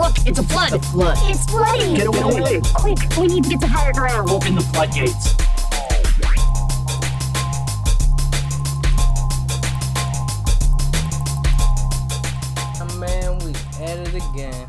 Look, it's a flood. The flood. It's flooding. Get away. Quick, we need to get to higher ground. Open the floodgates. Oh, man, we at it again.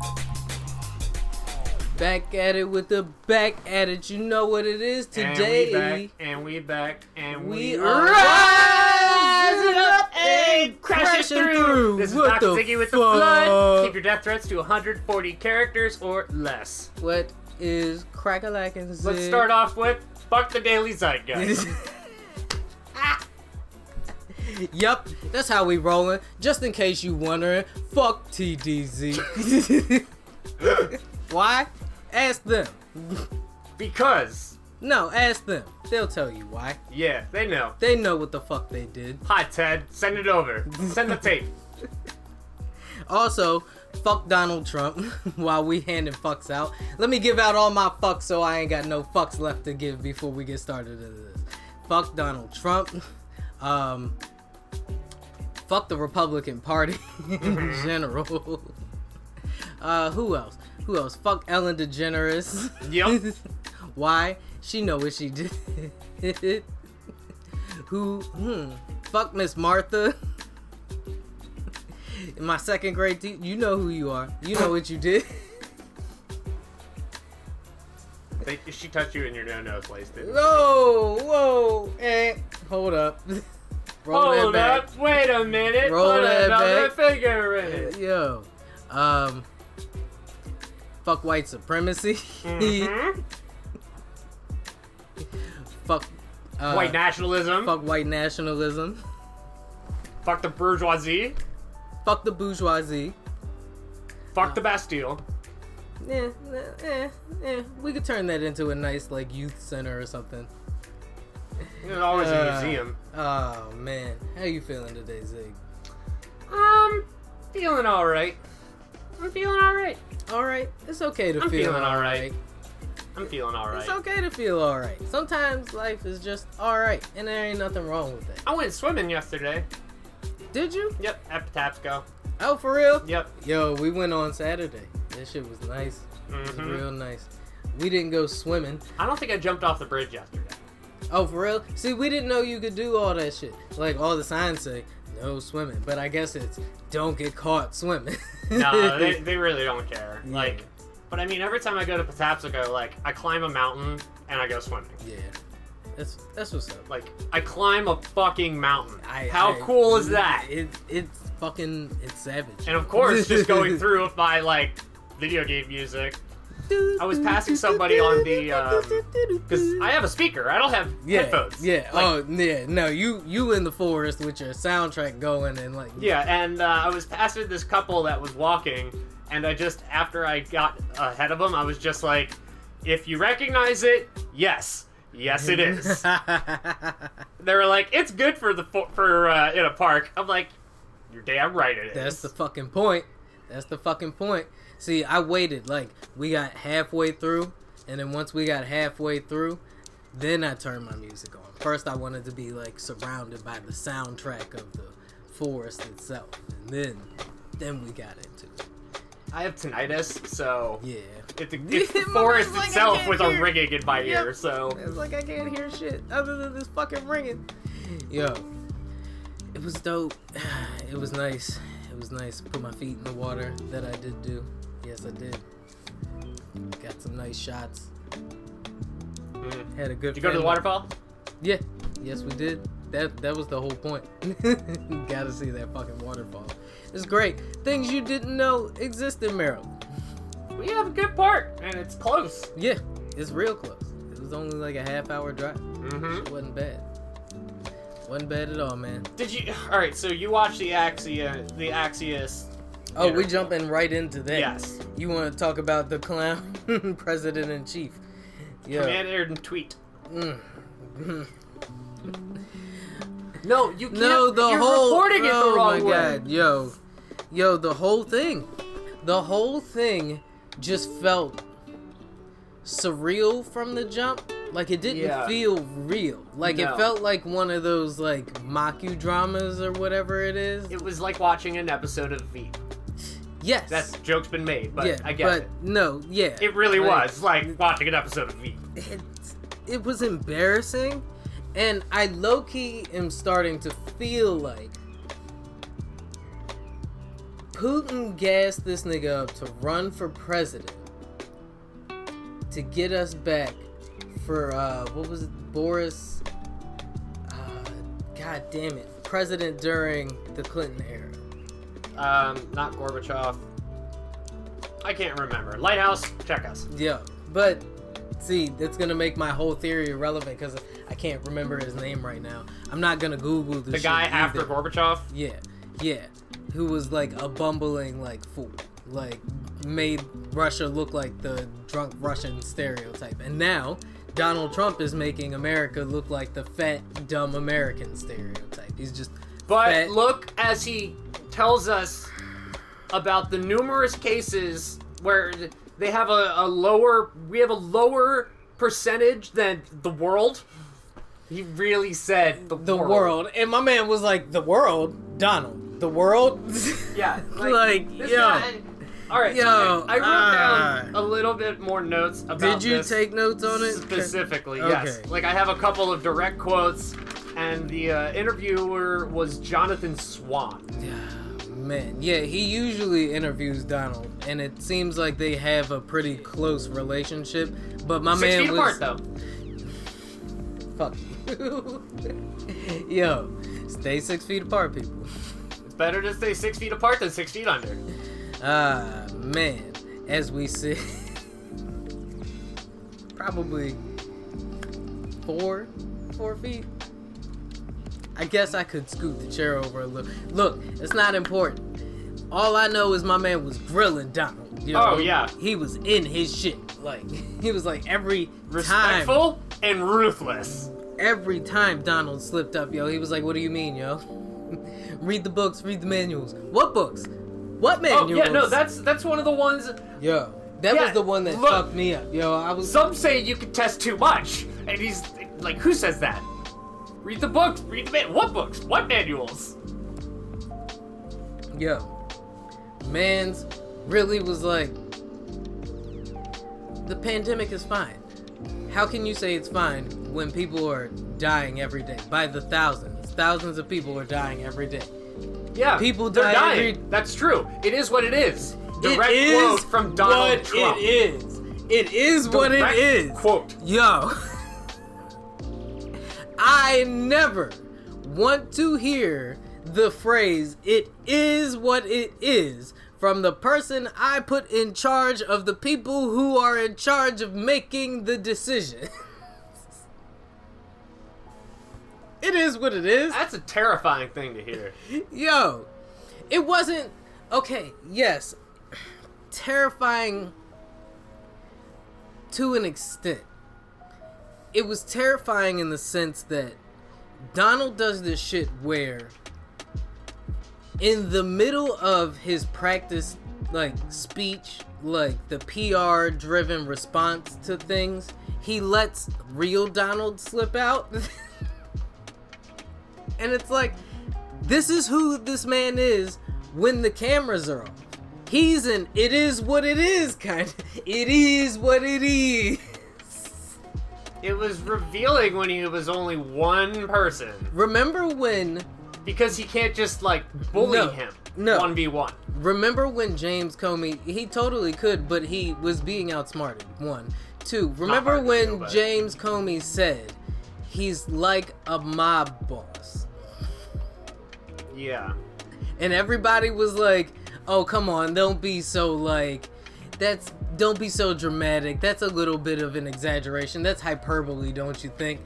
Back at it with the back at it. You know what it is today. And we back, and we back, and We we, are rising up and crashing crashing through. through. This is What Dr. the Ziggy with the fuck? flood. Keep your death threats to 140 characters or less. What is crack a lacking? Let's start off with fuck the daily zeitgeist. Yup, that's how we rolling. Just in case you wondering, fuck TDZ. Why? Ask them. because, No, ask them. They'll tell you why. yeah, they know. They know what the fuck they did. Hi Ted, send it over. Send the tape. Also, fuck Donald Trump while we handing fucks out. Let me give out all my fucks so I ain't got no fucks left to give before we get started into this. Fuck Donald Trump. Um, fuck the Republican Party in general. Uh, who else? Who else? Fuck Ellen DeGeneres. Yup. Why? She know what she did. Who? Hmm. Fuck Miss Martha. In my second grade, te- you know who you are. You know what you did. They, she touched you in your no-no place, didn't she? whoa, whoa, eh. Hold up. Roll Hold that up, wait a minute. Roll Put that another back. finger in it. Yo. Um. Fuck white supremacy. Mhm. fuck. Uh, White nationalism. Fuck. White nationalism. Fuck the bourgeoisie. Fuck the bourgeoisie. Fuck the Bastille. Yeah, eh, eh. We could turn that into a nice like youth center or something. There's always a Uh, museum. Oh man, how you feeling today, Zig? Um, feeling all right. I'm feeling all right. All right, it's okay to I'm feel feeling all alright. I'm feeling all right. It's okay to feel all right. Sometimes life is just all right, and there ain't nothing wrong with it. I went swimming yesterday. Did you? Yep, at Patapsco. Oh, for real? Yep. Yo, we went on Saturday. That shit was nice. It was Mhm. real nice. We didn't go swimming. I don't think I jumped off the bridge yesterday. Oh, for real? See, we didn't know you could do all that shit. Like all the signs say, no swimming, but I guess it's don't get caught swimming. No, they, they really don't care. Yeah. Like, but I mean, every time I go to Patapsco, like, I climb a mountain and I go swimming. yeah, that's that's what's up. Like, I climb a fucking mountain. I, How I- cool is that? It, it's fucking it's savage. And of course, just going through with my like video game music. I was passing somebody on the, Because I have a speaker. I don't have yeah, headphones. Yeah. Like, oh, yeah. No, you you in the forest with your soundtrack going and like Yeah, and uh, I was passing this couple that was walking, and I just, after I got ahead of them, I was just like, if you recognize it, yes. Yes, it is. they were like, it's good for the fo- for uh, in a park. I'm like, you're damn right it is. That's the fucking point. That's the fucking point. See, I waited like we got halfway through, and then once we got halfway through, then I turned my music on. First, I wanted to be like surrounded by the soundtrack of the forest itself, and then then we got into it. I have tinnitus, so Yeah. it's, the- it's the forest like itself can't with a ringing in my Yep. ear. So It's like I can't hear shit other than this fucking ringing. Yo, it was dope. It was nice. It was nice. Put my feet in the water. That I did do. Yes, I did. Got some nice shots. Mm. Had a good. did you go to the waterfall? Yeah. Yes, we did. That that was the whole point. Gotta see that fucking waterfall. It's great. Things you didn't know exist in Maryland. We have a good park, and it's close. Yeah, it's real close. It was only like a half hour drive. Mm-hmm. It wasn't bad. Wasn't bad at all, man. Did you? All right. So you watched the Axia, the Axios. Oh, we interview. jumping right into that. Yes. You want to talk about the clown president in chief? Yeah. Commander and tweet. Mm. No, you can't. no, the you're whole. reporting it oh the wrong my way. god, yo, yo, the whole thing, the whole thing, just felt surreal from the jump. Like it didn't Yeah. feel real. Like No. it felt like one of those like mock dramas or whatever it is. It was like watching an episode of Veep. Yes. That joke's been made, but yeah, I get but it. no, yeah. It really Like, was like watching an episode of Veep. It, it was embarrassing, and I low key am starting to feel like Putin gassed this nigga up to run for president to get us back for uh what was it Boris uh god damn it president during the Clinton era Um, not Gorbachev. I can't remember. Lighthouse, check us. yeah but see that's gonna make my whole theory irrelevant because I can't remember his name right now I'm not gonna google this. The guy either. after Gorbachev. Yeah, yeah. Who was like a bumbling like fool. Like made Russia look like the drunk Russian stereotype. And now Donald Trump is making America look like the fat, dumb American stereotype. He's just But fat. look as he tells us about the numerous cases where they have a, a lower, we have a lower percentage than the world. He really said the, the world. And my man was like, the world? Donald. The world? Yeah, Like, this yo. guy- all right, so Yo, I, I wrote ah. down a little bit more notes about Did you this take notes on it? specifically. Okay. Yes, like I have a couple of direct quotes, and the uh, interviewer was Jonathan Swan. Yeah, man, yeah, he usually interviews Donald, and it seems like they have a pretty close relationship. But my Six man feet was apart, though. fuck you. Yo, stay six feet apart, people. It's better to stay six feet apart than six feet under. Ah, man, as we sit, probably four, four feet. I guess I could scoot the chair over a little. Look, it's not important. All I know is my man was grilling Donald. You know? Oh, yeah. he was in his shit. Like he was like every time, Respectful and ruthless. Every time Donald slipped up, yo, he was like, "What do you mean, yo? read the books, read the manuals. What books? What manuals?" Oh yeah, no, that's that's one of the ones. Yo, that Yeah, was the one that look. fucked me up. Yo, I was Some say you can test too much, and he's like, who says that? Read the books. Read the man. What books? What manuals? yo, man's really was like, the pandemic is fine. How can you say it's fine when people are dying every day by the thousands? Thousands of people are dying every day. Yeah, People die dying. every- That's true. It is what it is. Direct it is quote from Donald what Trump. it is. It is what it is. Direct. Quote. Yo, I never want to hear the phrase, it is what it is, from the person I put in charge of the people who are in charge of making the decision. it is what it is. That's a terrifying thing to hear. Yo, it wasn't okay. Yes, terrifying to an extent. It was terrifying in the sense that Donald does this shit where, in the middle of his practice, like speech, like the PR driven response to things, he lets real Donald slip out. and it's like, this is who this man is when the cameras are off. He's an it is what it is kind of. It is what it is. It was revealing when he was only one person Remember when because he can't just like bully No, him no. one v one. remember when James Comey he totally could, but he was being outsmarted. One. Two. Remember when James Comey said he's like a mob boss. Yeah. and everybody was like, "Oh, come on, don't be so like that's don't be so dramatic. That's a little bit of an exaggeration. That's hyperbole, don't you think?"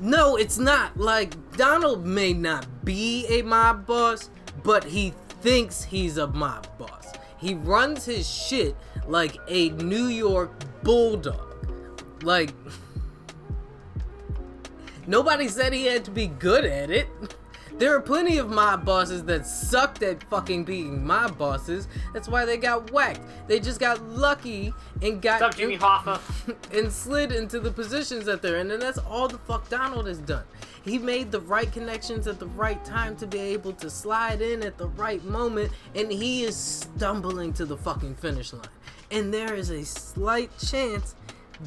No, it's not. Like Donald may not be a mob boss, but he thinks he's a mob boss. He runs his shit like a New York bulldog. Like nobody said he had to be good at it. There are plenty of mob bosses that sucked at fucking being mob bosses. That's why they got whacked. They just got lucky and got What's up, Jimmy Hoffa? and slid into the positions that they're in, and that's all the fuck Donald has done. He made the right connections at the right time to be able to slide in at the right moment, and he is stumbling to the fucking finish line. And there is a slight chance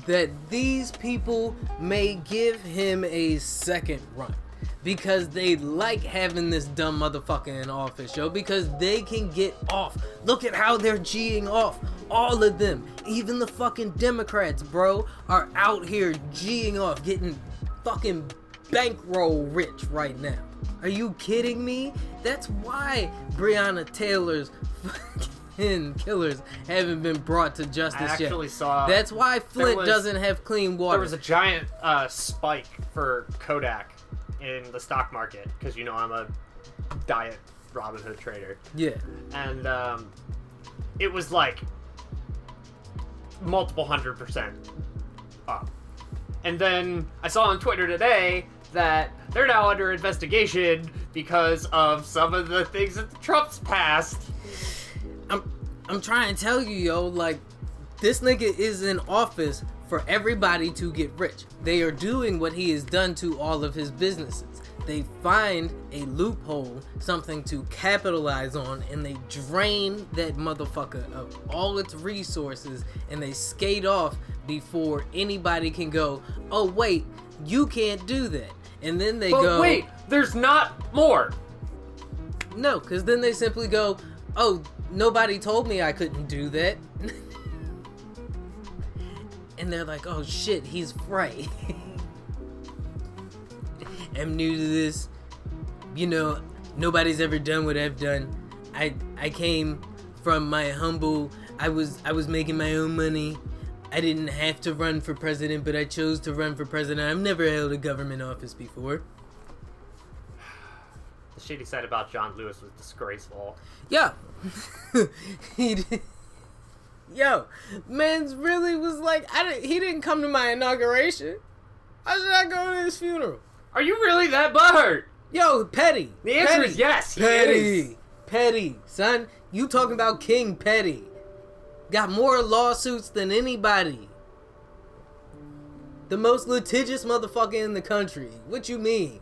that these people may give him a second run. Because they like having this dumb motherfucker in office, yo. Because they can get off. Look at how they're G'ing off. All of them. Even the fucking Democrats, bro, are out here G'ing off, getting fucking bankroll rich right now. Are you kidding me? That's why Breonna Taylor's fucking killers haven't been brought to I justice actually yet. saw. That's why Flint was- doesn't have clean water. There was a giant uh, spike for Kodak in the stock market because you know I'm a diet Robinhood trader, yeah. and um, it was like multiple hundred percent up. And then I saw on Twitter today that they're now under investigation because of some of the things that the Trumps passed. I'm I'm trying to tell you, yo, like this nigga is in office for everybody to get rich. They are doing what he has done to all of his businesses. They find a loophole, something to capitalize on, and they drain that motherfucker of all its resources and they skate off before anybody can go, oh wait, you can't do that. And then they But go wait, there's not more. no, because then they simply go, oh, nobody told me I couldn't do that. and they're like, oh shit, he's right. I'm new to this. You know, nobody's ever done what I've done. I I came from my humble I was I was making my own money. I didn't have to run for president, but I chose to run for president. I've never held a government office before. The shit he said about John Lewis was disgraceful. Yeah. he did. Yo, man's really was like, I didn't, he didn't come to my inauguration. How should I go to his funeral? Are you really that butthurt? Yo, petty. The answer petty, is yes, Petty, is. petty, son. You talking about King Petty? Got more lawsuits than anybody. The most litigious motherfucker in the country. What you mean?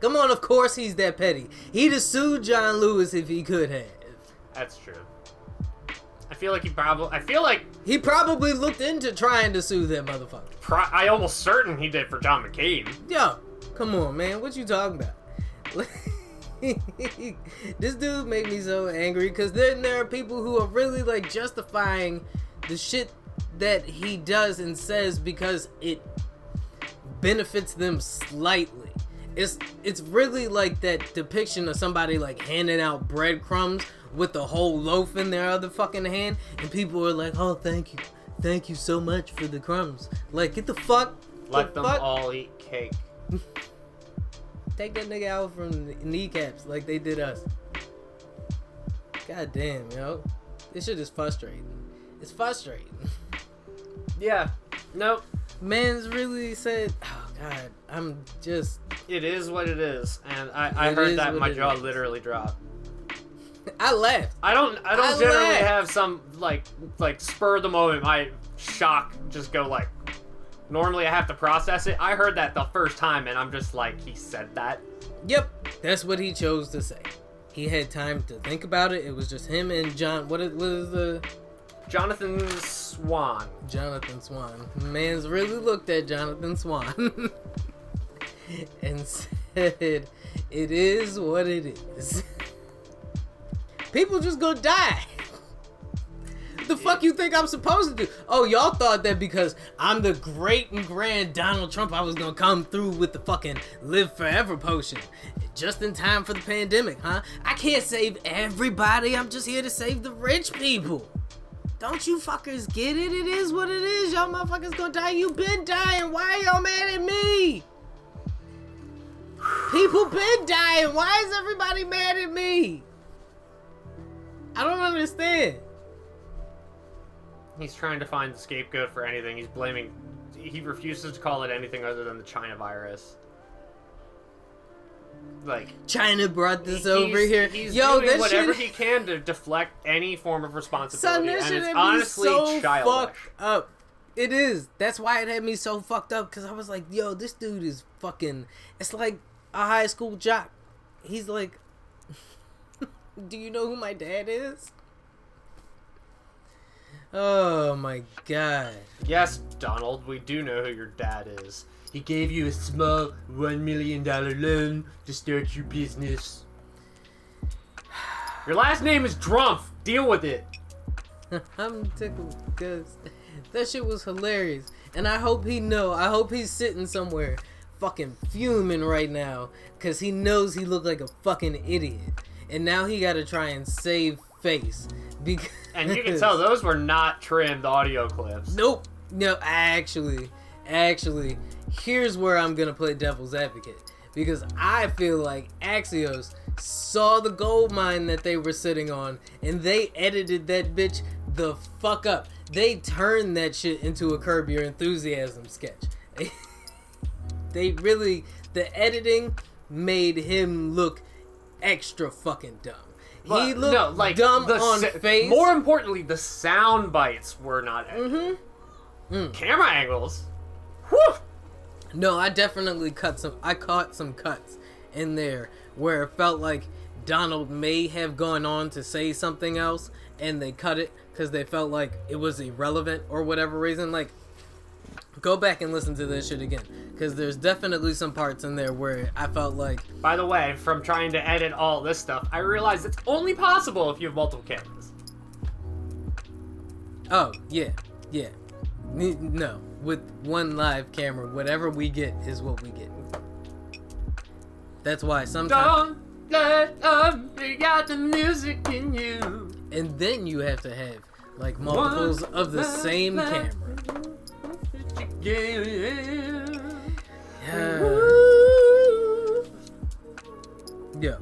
Come on, of course he's that petty. He'd have sued John Lewis if he could have. That's true. I feel like he probably. I feel like. He probably looked into trying to sue that motherfucker. Pro- I almost certain he did for John McCain. Yo, come on, man. What you talking about? this dude made me so angry because then there are people who are really like justifying the shit that he does and says because it benefits them slightly. It's it's really like that depiction of somebody like handing out breadcrumbs with the whole loaf in their other fucking hand, and people are like, "Oh, thank you, thank you so much for the crumbs." Like, get the fuck, Let the them fuck? all eat cake. Take that nigga out from the kneecaps like they did us. God damn, yo. This shit is frustrating. It's frustrating. Yeah. Nope. Man's really said, oh god, I'm just. It is what it is, and I, I heard that my jaw is. literally dropped. I left. I don't. I don't I generally laughed. have some like like spur of the moment. My shock just go like. Normally I have to process it. I heard that the first time, and I'm just like, he said that. Yep, that's what he chose to say. He had time to think about it. It was just him and John. What is, what is the Jonathan Swan. Jonathan Swan? Man's really looked at Jonathan Swan and said, "It is what it is." People just gonna die. The fuck you think I'm supposed to do? Oh, y'all thought that because I'm the great and grand Donald Trump, I was gonna come through with the fucking live forever potion. Just in time for the pandemic, huh? I can't save everybody. I'm just here to save the rich people. Don't you fuckers get it? It is what it is. Y'all motherfuckers gonna die. You been dying. Why are y'all mad at me? People been dying. Why is everybody mad at me? I don't understand. He's trying to find the scapegoat for anything. He's blaming. He refuses to call it anything other than the China virus. like China brought this he's, over here. He's Yo, doing whatever shit. he can to deflect any form of Son, responsibility, that and it's honestly so childish. fucked up. It is. That's why it had me so fucked up because I was like, yo, this dude is fucking. It's like a high school jock. He's like, do you know who my dad is? Oh my god. Yes, Donald, we do know who your dad is. He gave you a small one million dollar loan to start your business. Your last name is Drumpf. Deal with it. I'm tickled because that shit was hilarious. And I hope he know. I hope he's sitting somewhere fucking fuming right now because he knows he looked like a fucking idiot. And now he got to try and save face. Because And you can tell those were not trimmed audio clips. Nope. No, actually, actually, here's where I'm gonna play devil's advocate because I feel like Axios saw the gold mine that they were sitting on and they edited that bitch the fuck up. They turned that shit into a Curb Your Enthusiasm sketch. they really, the editing made him look extra fucking dumb. he But, looked no, like dumb the on sa- face. More importantly, the sound bites were not. Mm-hmm. Camera angles. Whew. No, I definitely cut some. I caught some cuts in there where it felt like Donald may have gone on to say something else, and they cut it because they felt like it was irrelevant or whatever reason. Like, go back and listen to this shit again because there's definitely some parts in there where I felt like, By the way, from trying to edit all this stuff, I realized it's only possible if you have multiple cameras. oh yeah, yeah, no, with one live camera, whatever we get is what we get. That's why sometimes. Don't let them out the music in you. and then you have to have like multiples of the same camera. Yeah,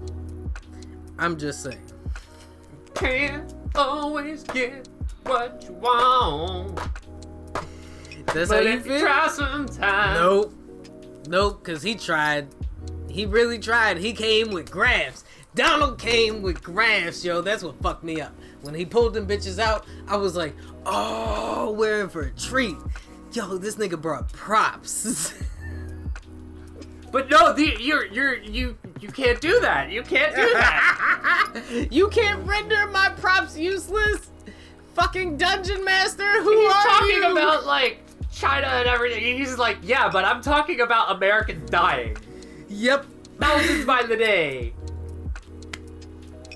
I'm just saying. Can't always get what you want. That's how But you if you feel. try sometime. Nope, nope, because he tried. He really tried. He came with graphs. Donald came with graphs, yo. That's what fucked me up. When he pulled them bitches out, I was like, oh, we're in for a treat. Yo, this nigga brought props. But no, the, you're you're you you can't do that. You can't do that. you can't render my props useless. Fucking dungeon master, who He's are talking you? about like China and everything. He's like, yeah, but I'm talking about Americans dying. Yep. Thousands by the day.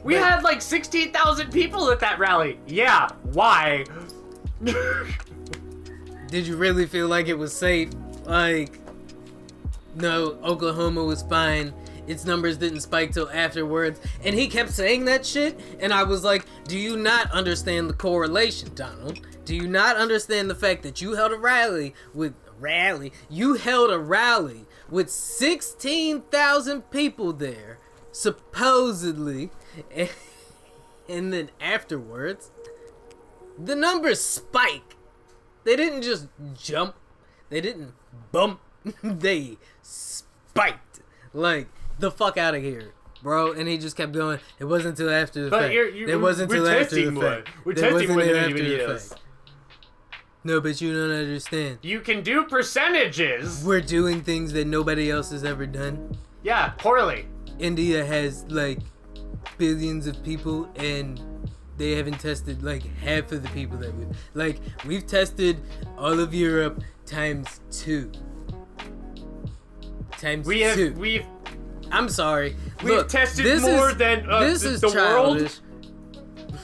We had like 16,000 people at that rally. Yeah, why? Did you really feel like it was safe? Like, no, Oklahoma was fine. Its numbers didn't spike till afterwards. And he kept saying that shit. And I was like, do you not understand the correlation, Donald? Do you not understand the fact that you held a rally with rally? You held a rally with 16,000 people there, supposedly. And, and then afterwards, the numbers spike. They didn't just jump. They didn't bump. they spiked. Like the fuck out of here, bro. And he just kept going. It wasn't until after the But fact. you're- you- it wasn't until after testing the more. fact. We're It testing wasn't more than after the fact. No, but you don't understand. You can do percentages. We're doing things that nobody else has ever done. Yeah, poorly. India has like billions of people and they haven't tested like half of the people that we like we've tested all of Europe times two. Times We have two. we've I'm sorry. we've Look, tested more is, than uh, this the, is the world. childish.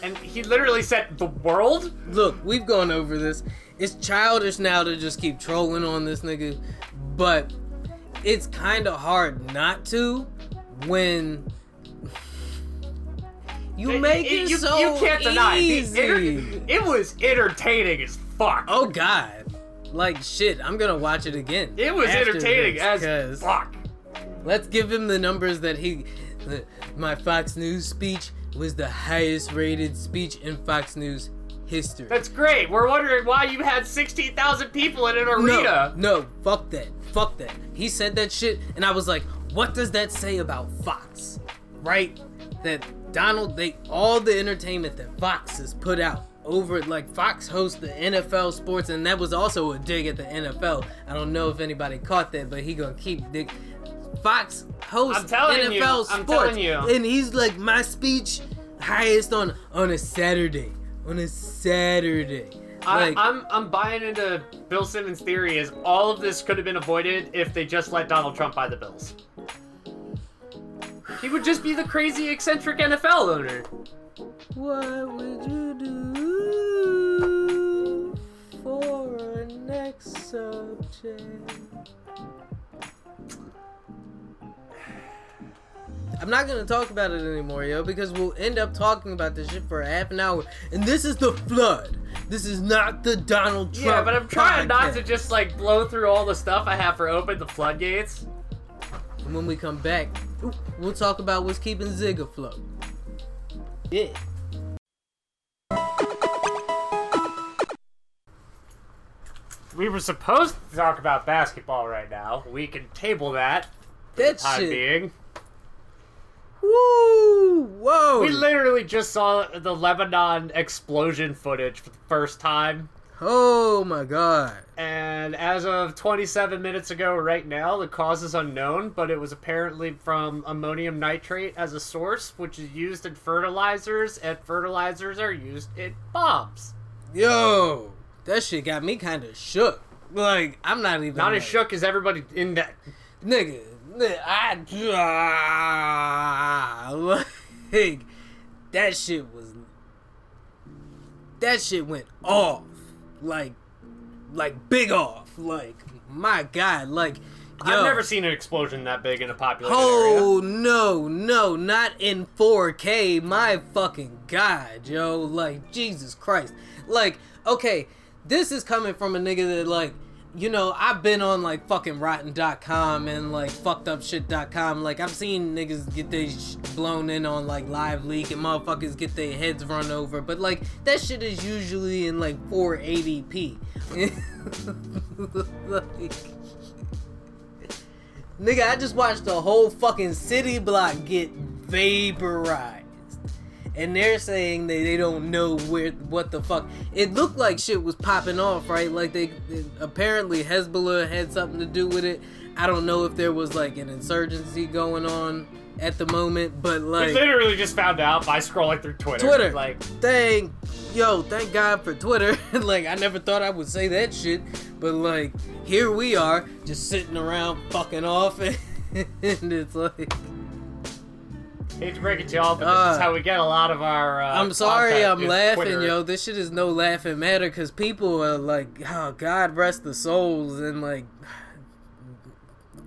And he literally said the world. Look, we've gone over this. It's childish now to just keep trolling on this nigga, but it's kind of hard not to when you make it, you, so you can't deny it. easy. Enter- it was entertaining as fuck. oh God, like shit. I'm gonna watch it again. it was entertaining this, as fuck. Let's give him the numbers that he. my Fox News speech was the highest rated speech in Fox News history. That's great. We're wondering why you had 16,000 people in an arena. No, no, fuck that. Fuck that. He said that shit, and I was like, what does that say about Fox? Right? That Donald, they all the entertainment that Fox has put out over like Fox hosts the NFL sports, and that was also a dig at the NFL. I don't know if anybody caught that, but he gonna keep dig. Fox hosts I'm NFL you, I'm sports, telling you. and he's like my speech highest on on a Saturday, on a Saturday. I, Like, I'm I'm buying into Bill Simmons' theory is all of this could have been avoided if they just let Donald Trump buy the Bills. He would just be the crazy eccentric NFL owner. What would you do for our next subject? I'm not gonna talk about it anymore, yo, because we'll end up talking about this shit for half an hour. And this is the flood. This is not the Donald Trump. Yeah, but I'm trying not to just like blow through all the stuff I have for open the floodgates. And when we come back, we'll talk about what's keeping Zig afloat. Yeah. We were supposed to talk about basketball right now. We can table that for That the time shit. being. Woo! Whoa! We literally just saw the Lebanon explosion footage for the first time. Oh my god. And as of 27 minutes ago, right now, the cause is unknown, but it was apparently from ammonium nitrate as a source, which is used in fertilizers, and fertilizers are used in bombs. Yo, that shit got me kind of shook. Like, I'm not even Not like, as shook as everybody in that. nigga. nigga, I ah, like that shit was that shit went off, like, like big off. Like, my god, like, yo, I've never seen an explosion that big in a populated oh, area. Oh no, no, not in 4K. My fucking god, yo. Like, Jesus Christ. Like, okay, this is coming from a nigga that, like, you know, I've been on, like, fucking rotten.com and, like, fuckedupshit.com. Like, I've seen niggas get their sh- blown in on, like, live leak and motherfuckers get their heads run over. But, like, that shit is usually in, like, 480p. like, Nigga, I just watched the whole fucking city block get vaporized. And they're saying that they don't know where what the fuck. It looked like shit was popping off, right? Like they, they- apparently Hezbollah had something to do with it. I don't know if there was like an insurgency going on at the moment, but We like literally just found out by scrolling through Twitter. Twitter. Like, thank yo, thank God for Twitter. like I never thought I would say that shit, but like here we are, just sitting around fucking off, and, it's like hate to break it to y'all, but this Uh, is how we get a lot of our. Uh, I'm sorry, I'm laughing, Twitter. yo. This shit is no laughing matter because people are like, oh, God rest the souls, and like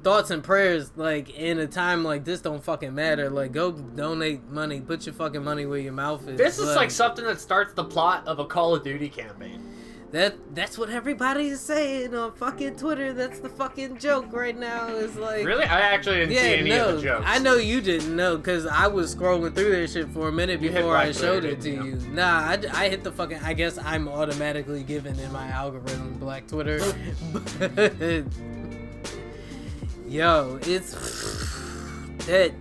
thoughts and prayers, like in a time like this, don't fucking matter. Like, go donate money, put your fucking money where your mouth is. This is like something that starts the plot of a Call of Duty campaign. That. That's what everybody is saying on fucking Twitter. That's the fucking joke right now. Is like Really? I actually didn't see Yeah, any no, of the jokes. I know you didn't know because I was scrolling through that shit for a minute before I showed Twitter, it to you. Nah, I, I hit the fucking. I guess I'm automatically given in my algorithm Black Twitter. but, yo, it's that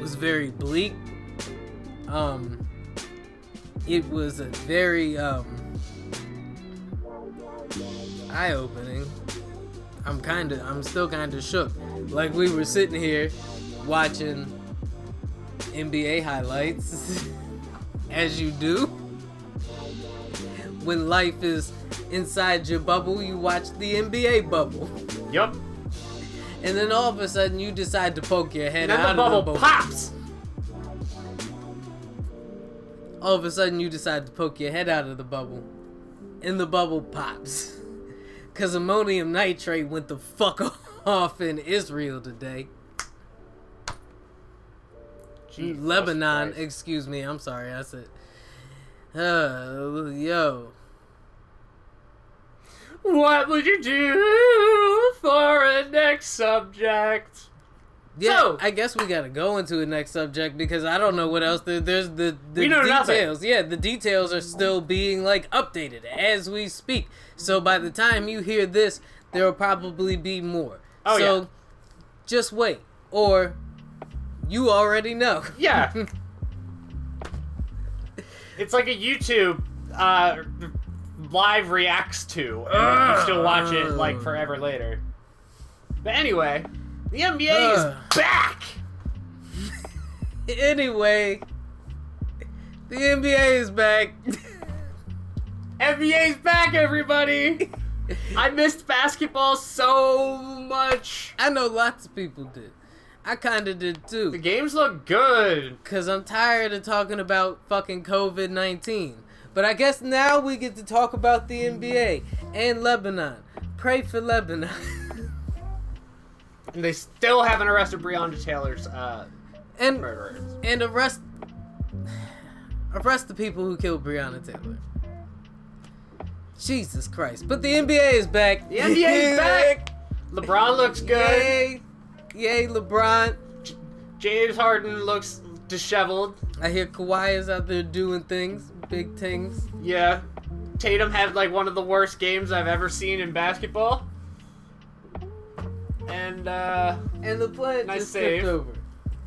was very bleak. Um, it was a very um eye-opening. I'm kind of, I'm still kind of shook. Like we were sitting here watching NBA highlights, as you do. When life is inside your bubble, you watch the NBA bubble, Yup. and then all of a sudden you decide to poke your head And out the of the bubble And the bubble. pops. All of a sudden you decide to poke your head out of the bubble, and the bubble pops. Cause ammonium nitrate went the fuck off in Israel today. Lebanon, excuse me, I'm sorry, I said. Uh, yo. What would you do for a next subject? Yeah, So- I guess we gotta go into the next subject because I don't know what else. There, there's the, the know nothing. details. Yeah, the details are still being like updated as we speak. So by the time you hear this, there will probably be more. Oh, so, yeah. Just wait. Or you already know. Yeah. it's like a YouTube uh, live reacts to, and you can still watch it like forever later. But anyway, the NBA Ugh. is back. anyway, the NBA is back. NBA's back, everybody. I missed basketball so much. I know lots of people did. I kind of did too. The games look good. Because I'm tired of talking about fucking COVID 19. But I guess now we get to talk about the NBA and Lebanon. Pray for Lebanon. And they still haven't arrested Breonna Taylor's uh, and murderers. and arrest arrest the people who killed Breonna Taylor. Jesus Christ. But the NBA is back. The NBA is back. LeBron looks good. Yay. Yay, LeBron. James Harden looks disheveled. I hear Kawhi is out there doing things, big things. Yeah. Tatum had like one of the worst games I've ever seen in basketball. And uh And the plant Nice just save. over.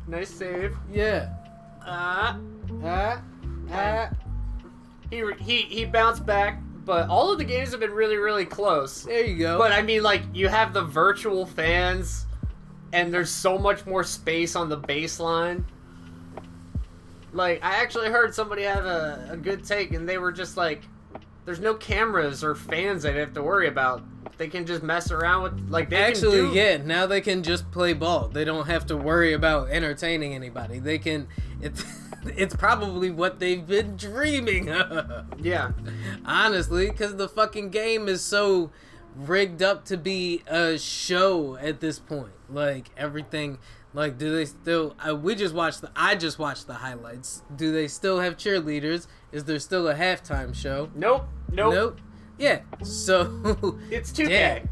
nice save. Yeah. Uh Ah, ah. he he he bounced back, but all of the games have been really really close. There you go. But I mean like you have the virtual fans and there's so much more space on the baseline. Like I actually heard somebody have a, a good take and they were just like there's no cameras or fans they have to worry about. They can just mess around with like they can Actually, do- yeah, now they can just play ball. They don't have to worry about entertaining anybody. They can it's it's probably what they've been dreaming of. Yeah. Honestly, cuz the fucking game is so rigged up to be a show at this point. Like everything like do they still uh, we just watched the I just watched the highlights. Do they still have cheerleaders? Is there still a halftime show? Nope. Nope. Nope. Yeah. So It's 2K. Yeah.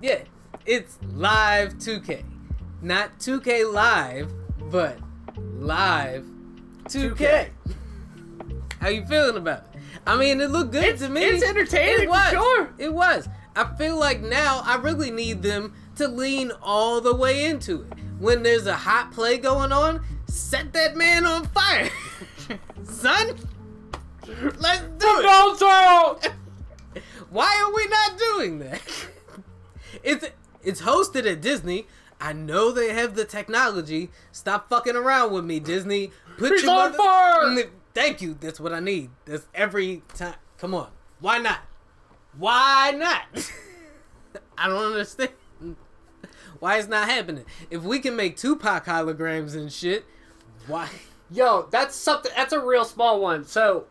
Yeah, it's live 2K. Not 2K live, but live 2K. 2K. How you feeling about it? I mean, it looked good It's- to me. it's entertaining, It for was. sure. It was. I feel like now I really need them to lean all the way into it. When there's a hot play going on, set that man on fire. Son, let's do it. Don't Why are we not doing that? It's it's hosted at Disney. I know they have the technology. Stop fucking around with me, Disney. Put He's on fire! Thank you. That's what I need. That's every time. Come on. Why not? Why not? I don't understand. Why it's not happening? If we can make Tupac holograms and shit, why? Yo, that's something. That's a real small one. So,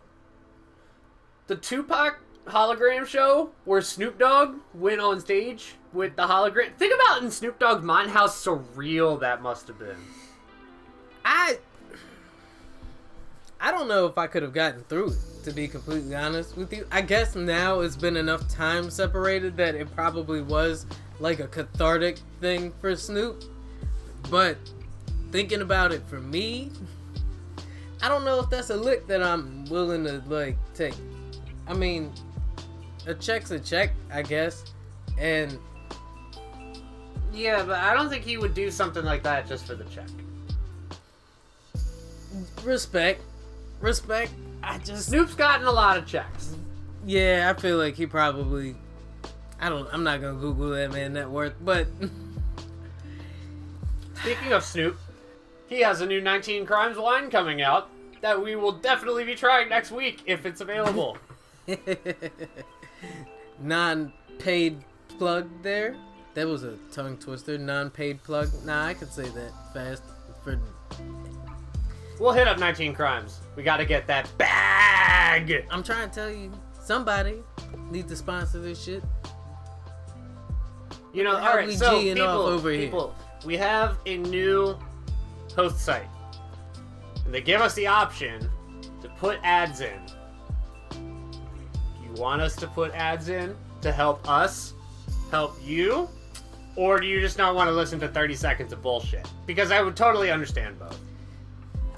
the Tupac hologram show where Snoop Dogg went on stage with the hologram. Think about in Snoop Dogg's mind how surreal that must have been. I I don't know if I could have gotten through it, to be completely honest with you. I guess now it's been enough time separated that it probably was like a cathartic thing for Snoop. But thinking about it for me, I don't know if that's a lick that I'm willing to like take. I mean, a check's a check, I guess. And Yeah, but I don't think he would do something like that just for the check. respect. Respect. I just Snoop's gotten a lot of checks. Yeah, I feel like he probably. I don't. I'm not gonna Google that man net worth, but Speaking of Snoop, he has a new 19 Crimes wine coming out that we will definitely be trying next week if it's available. non-paid plug there. That was a tongue twister. Non-paid plug. Nah, I could say that fast. For we'll hit up 19 Crimes. We got to get that bag. I'm trying to tell you, somebody needs to sponsor this shit. You know, all right. we So people, over here? people, we have a new host site, and they give us the option to put ads in. You want us to put ads in to help us help you, or do you just not want to listen to 30 seconds of bullshit? Because I would totally understand both.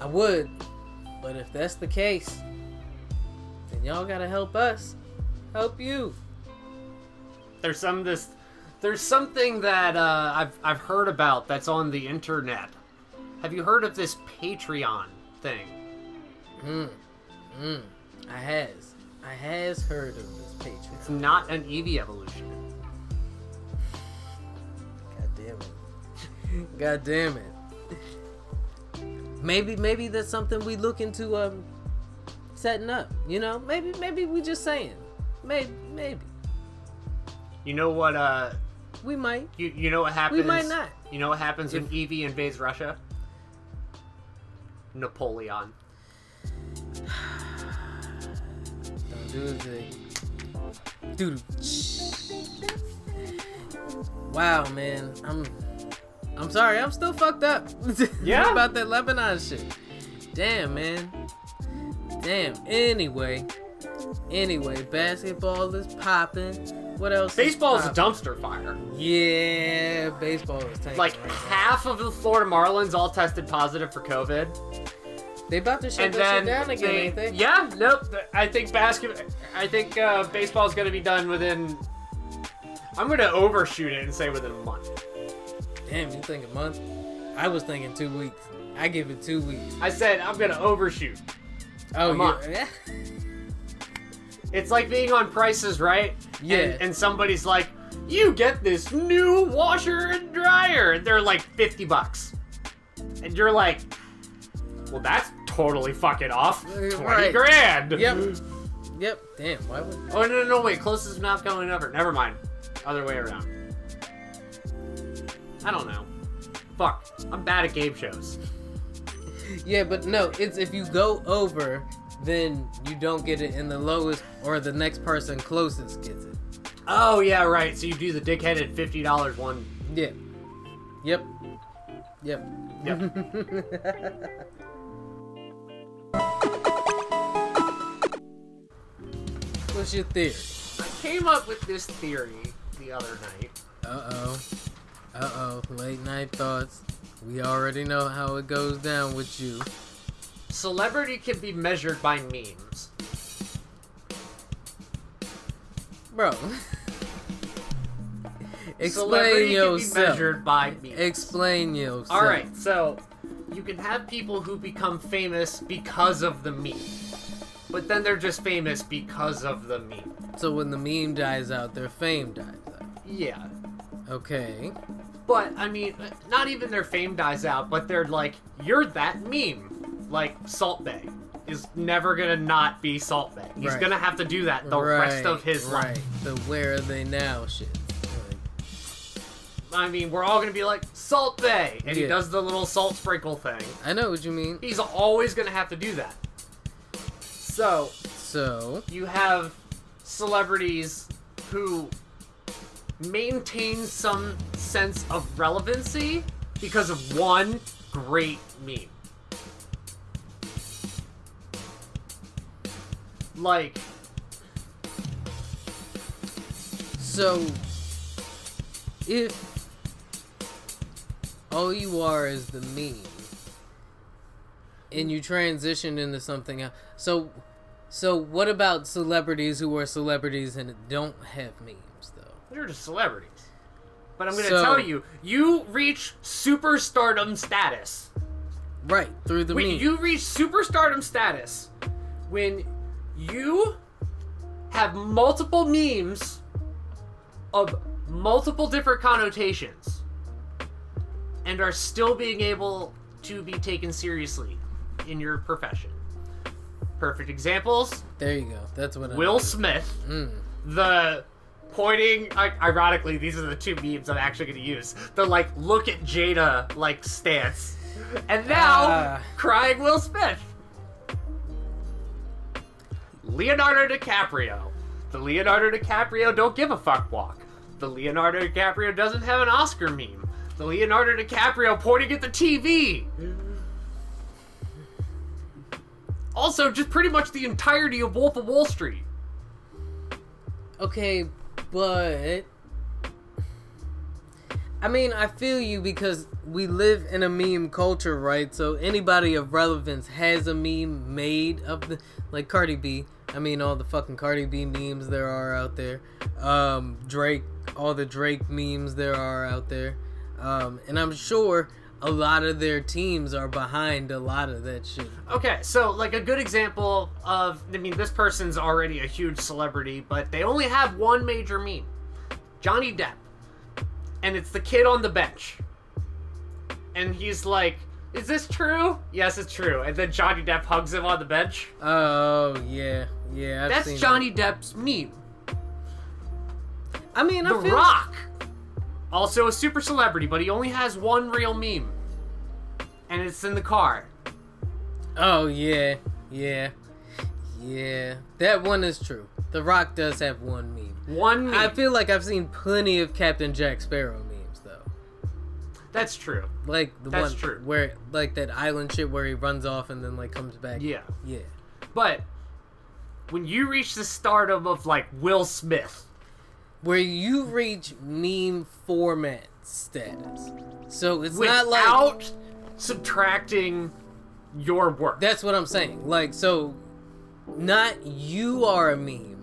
I would, but if that's the case, then y'all gotta help us. Help you. There's some this There's something that uh, I've I've heard about that's on the internet. Have you heard of this Patreon thing? Mm. Mm. I has. I has heard of this Patreon. It's not an Eevee evolution. God damn it. God damn it. Maybe maybe that's something we look into um setting up. You know? Maybe maybe we just saying. Maybe maybe. You know what? Uh, We might. you you know what happens? We might not. You know what happens when If- Eevee invades Russia? Napoleon. Don't do it. Dude. Wow, man. I'm I'm sorry. I'm still fucked up. Yeah? about that Lebanon shit. Damn, man. Damn. Anyway. Anyway, basketball is popping. What else? Baseball is a dumpster fire. Yeah, baseball is tanking Like right now. half of the Florida Marlins all tested positive for COVID, They about to shut and that then shit down again, they, yeah, nope. I think basket. I think uh, baseball is going to be done within. I'm going to overshoot it and say within a month. Damn, you think a month? I was thinking two weeks. I give it two weeks. I said I'm to overshoot. Oh, yeah. It's like being on prices, right? Yeah. And, and somebody's like, "You get this new washer and dryer," and they're like fifty bucks, and you're like, "Well, that's totally fucking off. Uh, Twenty Right. grand." Yep. Yep. Damn. Why would? Oh no no no wait, closest map going over. Never mind. Other way around. I don't know. Fuck. I'm bad at game shows. Yeah, but no. It's if you go over, then you don't get it, and the lowest or the next person closest gets it. Oh yeah, right. So you do the dickhead dickheaded fifty dollars one. Yeah. Yep. Yep. Yep. What's your theory? I came up with this theory the other night. Uh oh. Uh oh. Late night thoughts. We already know how it goes down with you. Celebrity can be measured by memes. Bro. Explain Celebrity can be yourself. measured by memes. Explain yourself. All right, so you can have people who become famous because of the meme, but then they're just famous because of the meme. So when the meme dies out, their fame dies out. Yeah, Okay. but I mean, not even their fame dies out, but they're like, you're that meme. Like Salt Bae is never gonna not be Salt Bae. He's Right. gonna have to do that the rest of his right. life. The where are they now shit. I mean, we're all gonna be like Salt Bae, and he does the little salt sprinkle thing. I know what you mean. He's always gonna have to do that. So So you have celebrities who maintain some sense of relevancy because of one great meme. Like, so if all you are is the meme and you transition into something else so so what about celebrities who are celebrities and don't have memes though they're just celebrities. But I'm gonna So- tell you, you reach superstardom status. right through the Wait, meme you reach superstardom status when you have multiple memes of multiple different connotations and are still being able to be taken seriously in your profession. Perfect examples there you go that's what I Will I Smith, mm. the pointing, ironically, these are the two memes I'm actually going to use. The like, look at Jada, like, stance. And now, Ah. crying Will Smith. Leonardo DiCaprio. The Leonardo DiCaprio don't give a fuck walk. The Leonardo DiCaprio doesn't have an Oscar meme. The Leonardo DiCaprio pointing at the TV. Also, just pretty much the entirety of Wolf of Wall Street. Okay, but I mean, I feel you because we live in a meme culture, right? So anybody of relevance has a meme made of the like Cardi B I mean, all the fucking Cardi B memes there are out there. Um, Drake, all the Drake memes there are out there. Um, and I'm sure a lot of their teams are behind a lot of that shit. Okay, so like a good example of I mean this person's already a huge celebrity, but they only have one major meme. Johnny Depp. And it's the kid on the bench. And he's like, "Is this true?" Yes, it's true. And then Johnny Depp hugs him on the bench. Oh yeah, yeah. I've That's Johnny Depp's meme. I mean, The I feel, Rock. Also a super celebrity, but he only has one real meme. And it's in the car. Oh yeah, yeah, yeah. That one is true. The Rock does have one meme. One meme. I feel like I've seen plenty of Captain Jack Sparrow memes though. That's true. Like the That's one true. where like that island shit where he runs off and then like comes back. Yeah. Yeah. But when you reach the stardom of like Will Smith, Where you reach meme format status. So it's not without like subtracting your work. that's what I'm saying. Like so not you are a meme,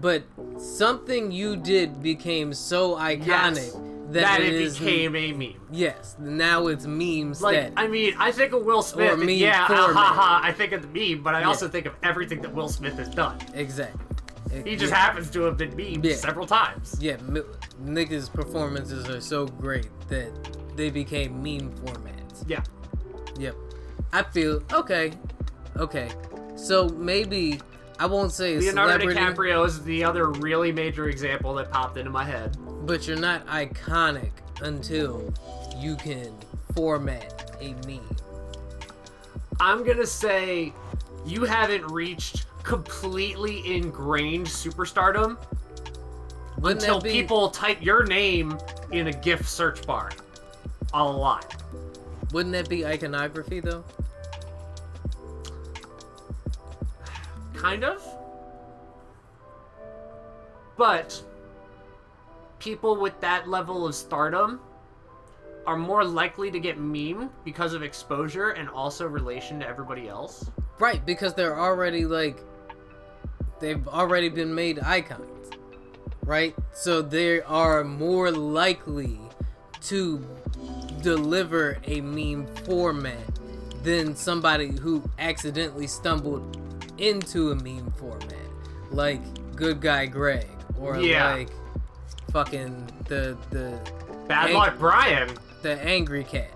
but something you did became so iconic Yes, that, that it it is became a meme. Yes, now it's meme Like, status. I mean, I think of Will Smith, yeah, ah, ha, ha, I think of the meme, but I Yeah. also think of everything that Will Smith has done. exactly. It- He just yeah. happens to have been memed Yeah. several times. Yeah, mi- niggas' performances are so great that they became meme formats. Yeah. Yep. I feel okay. Okay. So maybe I won't say Leonardo celebrity, DiCaprio is the other really major example that popped into my head. but you're not iconic until you can format a meme. I'm gonna say you haven't reached completely ingrained superstardom Wouldn't until be, people type your name in a GIF search bar. A lot. Wouldn't that be iconography though? Kind of. But people with that level of stardom are more likely to get meme because of exposure and also relation to everybody else. Right, because they're already like they've already been made icons. Right? So they are more likely to deliver a meme format than somebody who accidentally stumbled into a meme format. Like Good Guy Greg or Yeah. like fucking the the Bad Hey. luck, Brian. the angry cat.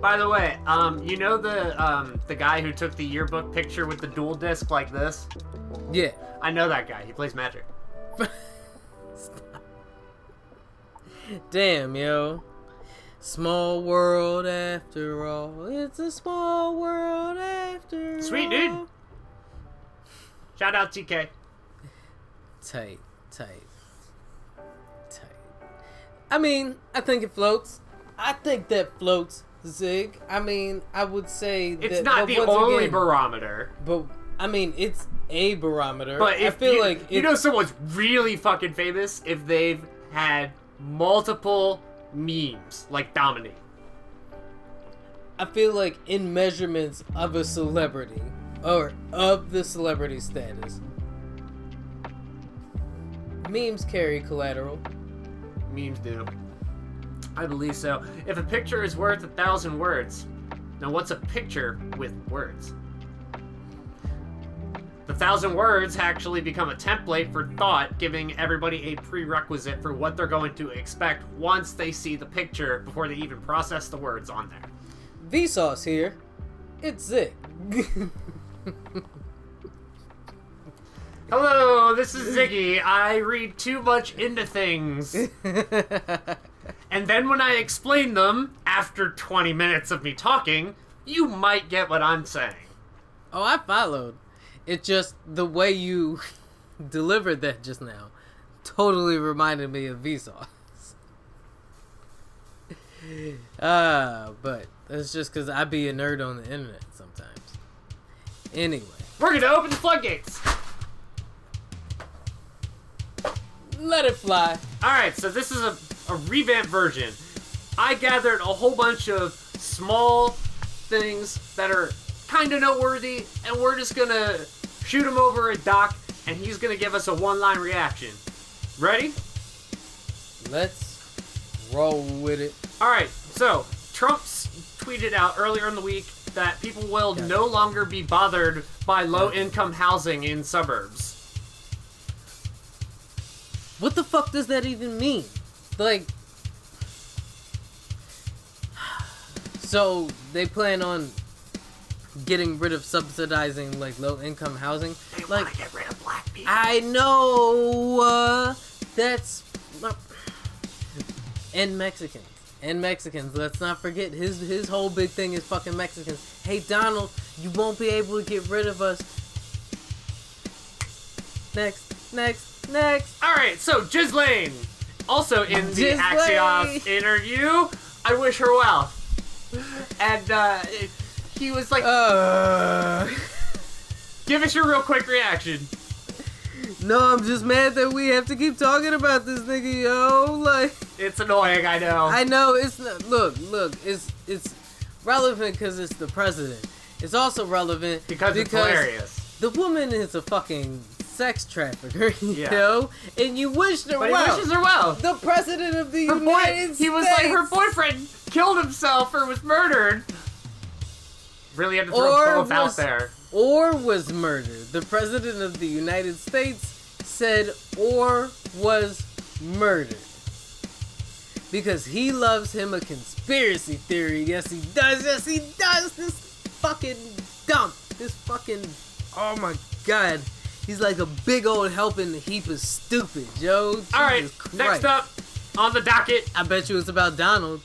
By the way, um, you know the um, the guy who took the yearbook picture with the duel disk like this? Yeah. I know that guy. He plays Magic. Damn, yo. Small world after all. It's a small world after Sweet, all. dude. Shout out TK. Tight, tight, tight. I mean, I think it floats. I think that floats, Zig. I mean, I would say It's that, not the only again- barometer, but I mean, it's a barometer. but if I feel you, like you know someone's really fucking famous if they've had multiple memes like Dominique. I feel like in measurements of a celebrity or of the celebrity status, memes carry collateral. Memes do. I believe so. If a picture is worth a thousand words, now what's a picture with words? The thousand words actually become a template for thought, giving everybody a prerequisite for what they're going to expect once they see the picture before they even process the words on there. Vsauce here. It's Zig. Hello, this is Ziggy. I read too much into things. And then when I explain them, after 20 minutes of me talking, you might get what I'm saying. oh, I followed. It just the way you delivered that just now totally reminded me of Vsauce. Ah, but that's just because I be a nerd on the internet sometimes. Anyway, We're gonna open the floodgates. let it fly. Alright, so this is a, a revamped version. I gathered a whole bunch of small things that are kind of noteworthy, and we're just gonna shoot him over a doc and he's gonna give us a one-line reaction. Ready? Let's roll with it. All right. So Trump s- tweeted out earlier in the week that people will no longer be bothered by low-income housing in suburbs. What the fuck does that even mean? Like, so they plan on getting rid of subsidizing like low income housing. They Like, want to get rid of black people. I know uh, that's and Mexicans and Mexicans. Let's not forget his his whole big thing is fucking Mexicans. Hey Donald, you won't be able to get rid of us. Next, next, next. All right, so Ghislaine, also in the Ghislaine. Axios interview, I wish her well, and uh, he was like, Uh, "Give us your real quick reaction." no, I'm just mad that we have to keep talking about this nigga, yo. Like, It's annoying, I know. I know it's not. Look, look, it's it's relevant because it's the president. It's also relevant because it's hilarious. the woman is a fucking sex trafficker, you Yeah. know, and you wish her But well. he wishes her well. the president of the Her boy, United he was like her boyfriend killed himself or was murdered. Really had to throw Or both out there. or was murdered. The president of the United States said or was murdered. Because he loves him a conspiracy theory. Yes, he does. Yes, he does. This fucking dump. This fucking. Oh my god. He's like a big old helping heap of stupid, yo. All right, next up on the docket, I bet you it's about Donald.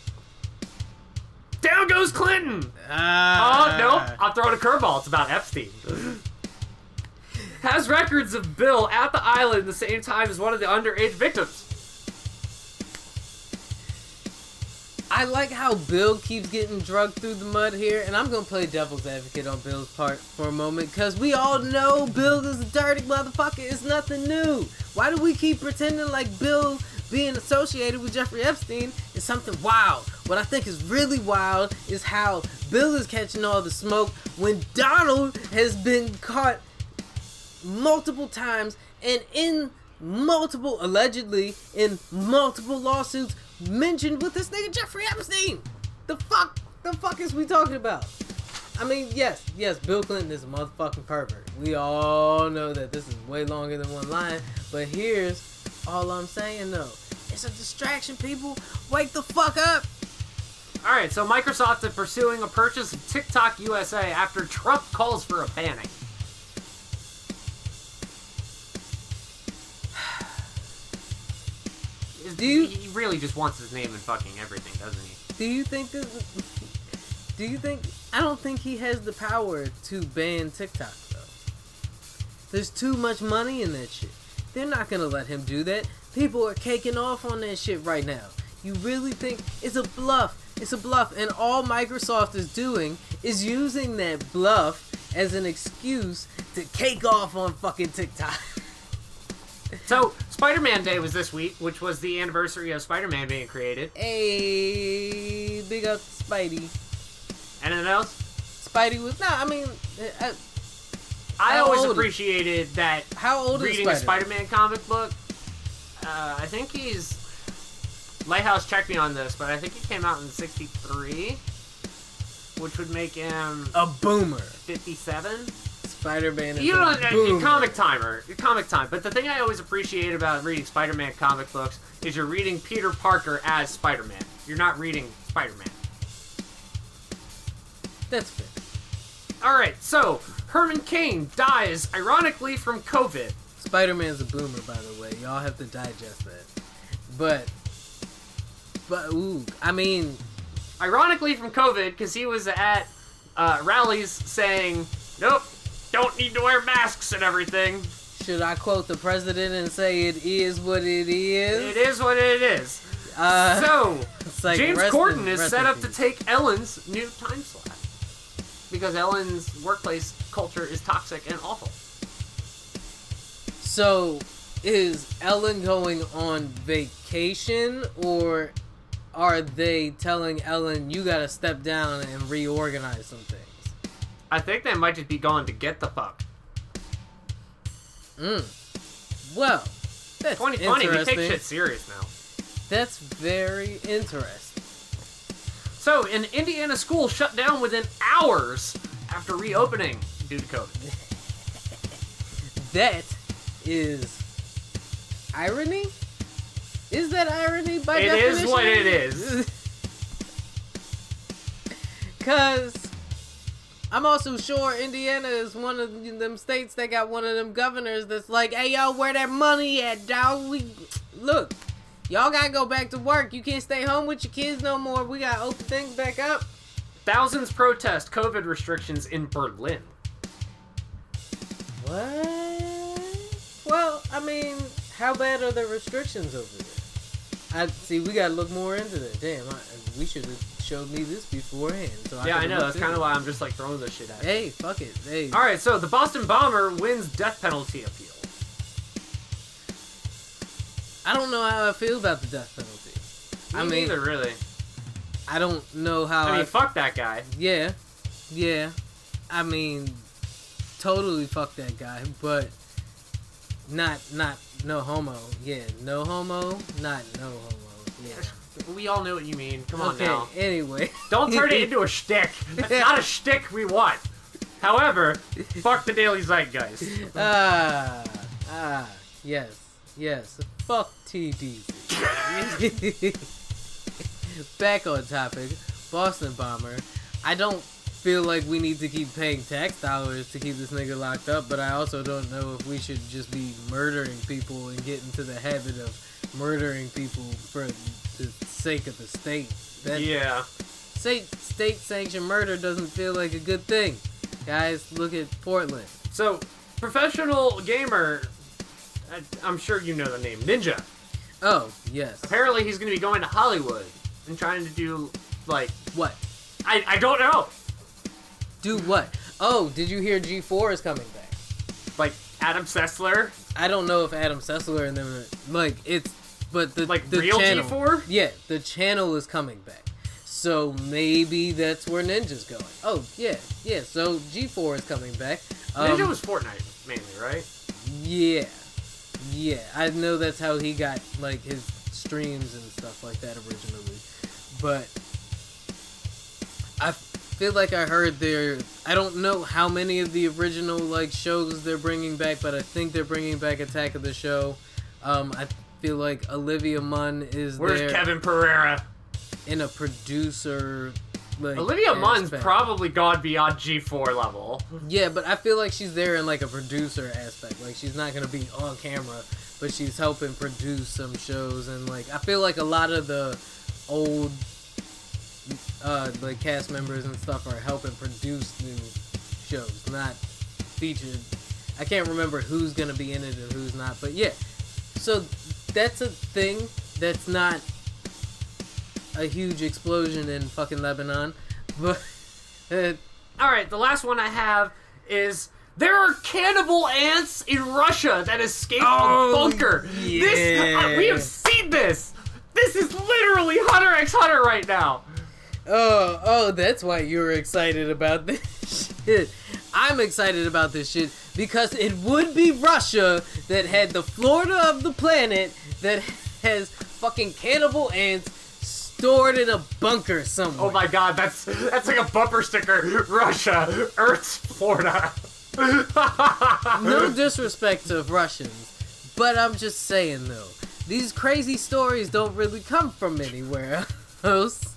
Down goes Clinton. Oh, Ah. nope. I'm throwing a curveball. It's about Epstein. Has records of Bill at the island at the same time as one of the underage victims. I like how Bill keeps getting drugged through the mud here, and I'm gonna play devil's advocate on Bill's part for a moment, because we all know Bill is a dirty motherfucker. It's nothing new. Why do we keep pretending like Bill being associated with Jeffrey Epstein is something wild? What I think is really wild is how Bill is catching all the smoke when Donald has been caught multiple times and in multiple allegedly in multiple lawsuits mentioned with this nigga Jeffrey Epstein. The fuck the fuck is we talking about? I mean, yes, yes, Bill Clinton is a motherfucking pervert. We all know that this is way longer than one line, but here's all I'm saying though. It's a distraction, people. Wake the fuck up. All right, so Microsoft is pursuing a purchase of TikTok USA after Trump calls for a banning. Do you- he really just wants his name in fucking everything, doesn't he? Do you think this Do you think I don't think he has the power to ban TikTok though. There's too much money in that shit. They're not gonna let him do that. People are caking off on that shit right now. You really think it's a bluff? It's a bluff, and all Microsoft is doing is using that bluff as an excuse to cake off on fucking TikTok. So, Spider-Man Day was this week, which was the anniversary of Spider-Man being created. hey, big up Spidey. Anything else? Spidey was nah. I mean, uh, I How always old appreciated that how old reading is a Spider? Spider-Man comic book. Uh, I think he's Lighthouse checked me on this, but I think he came out in '63, which would make him a boomer. 57. Spider-Man is You know, a uh, boomer. comic timer, comic time. But the thing I always appreciate about reading Spider-Man comic books is you're reading Peter Parker as Spider-Man. You're not reading Spider-Man. That's fair. All right, so Herman Cain dies ironically from COVID. Spider-Man's a boomer, by the way. Y'all have to digest that. But, but ooh, I mean, ironically from COVID because he was at uh, rallies saying, "Nope, don't need to wear masks and everything. should I quote the president and say it is what it is? It is what it is." Uh, so like James in- Corden is set up to take Ellen's new time slot because Ellen's workplace culture is toxic and awful. So, is Ellen going on vacation, or are they telling Ellen you gotta step down and reorganize some things? I think they might just be going to get the fuck. Mm. Well, that's 2020, we take shit serious now. That's very interesting. So, an Indiana school shut down within hours after reopening to COVID. That is irony. Is that irony by It definition? is what it is. Cause I'm also sure Indiana is one of them states that got one of them governors that's like, "Hey y'all, where that money at, dog? We look, y'all gotta go back to work. You can't stay home with your kids no more. We gotta open things back up." Thousands protest COVID restrictions in Berlin. What? Well, I mean, how bad are the restrictions over there? I see. We gotta look more into that. Damn, I, we should have showed me this beforehand. So yeah, I could've know. That's kind of why I'm just like throwing this shit at it. you. Hey, fuck it. Hey. All right, so the Boston bomber wins death penalty appeal. I don't know how I feel about the death penalty. I Me mean, neither, really. I don't know how. I mean, I- fuck that guy. yeah, yeah. I mean, totally fuck that guy, but not not no homo. Yeah, no homo, not no homo. Yeah. We all know what you mean. Come on okay. now. Anyway, Don't turn it into a shtick. That's not a shtick we want. However, fuck the daily zeitgeist. Ah, ah, yes, yes. Fuck TDZ. Back on topic. Boston bomber. I don't feel like we need to keep paying tax dollars to keep this nigga locked up, but I also don't know if we should just be murdering people and get into the habit of murdering people for the sake of the state. That Yeah. state state sanctioned murder doesn't feel like a good thing. Guys, look at Portland. So, professional gamer, I, I'm sure you know the name Ninja. Oh, yes. Apparently, he's going to be going to Hollywood and trying to do like What? I I don't know, Do what? Oh, did you hear G4 is coming back? like Adam Sessler, I don't know if Adam Sessler and them like it's but the like the real channel, G4. Yeah, the channel is coming back. So maybe that's where Ninja's going. Oh, yeah. Yeah, so G4 is coming back. Um, Ninja was Fortnite mainly, right? Yeah. Yeah, I know that's how he got like his streams and stuff like that originally. But I feel like I heard there I don't know how many of the original like shows they're bringing back, but I think they're bringing back Attack of the Show. Um I feel like Olivia Munn is there. Where's there Kevin Pereira? in a producer like Olivia Munn's aspect. probably gone beyond G4 level. Yeah, but I feel like she's there in like a producer aspect. Like she's not gonna be on camera, but she's helping produce some shows and like I feel like a lot of the old uh like cast members and stuff are helping produce new shows, not featured. I can't remember who's gonna be in it and who's not, but yeah. So that's a thing that's not a huge explosion in fucking Lebanon, but All right, the last one I have is there are cannibal ants in Russia that escaped Oh, a bunker. This uh, we have seen this. This is literally Hunter x Hunter right now. Oh, oh, that's why you were excited about this shit. I'm excited about this shit because it would be Russia that had the Florida of the planet that has fucking cannibal ants stored in a bunker somewhere. Oh my god, that's that's like a bumper sticker. Russia, Earth's Florida. no disrespect to Russians, but I'm just saying though, these crazy stories don't really come from anywhere else.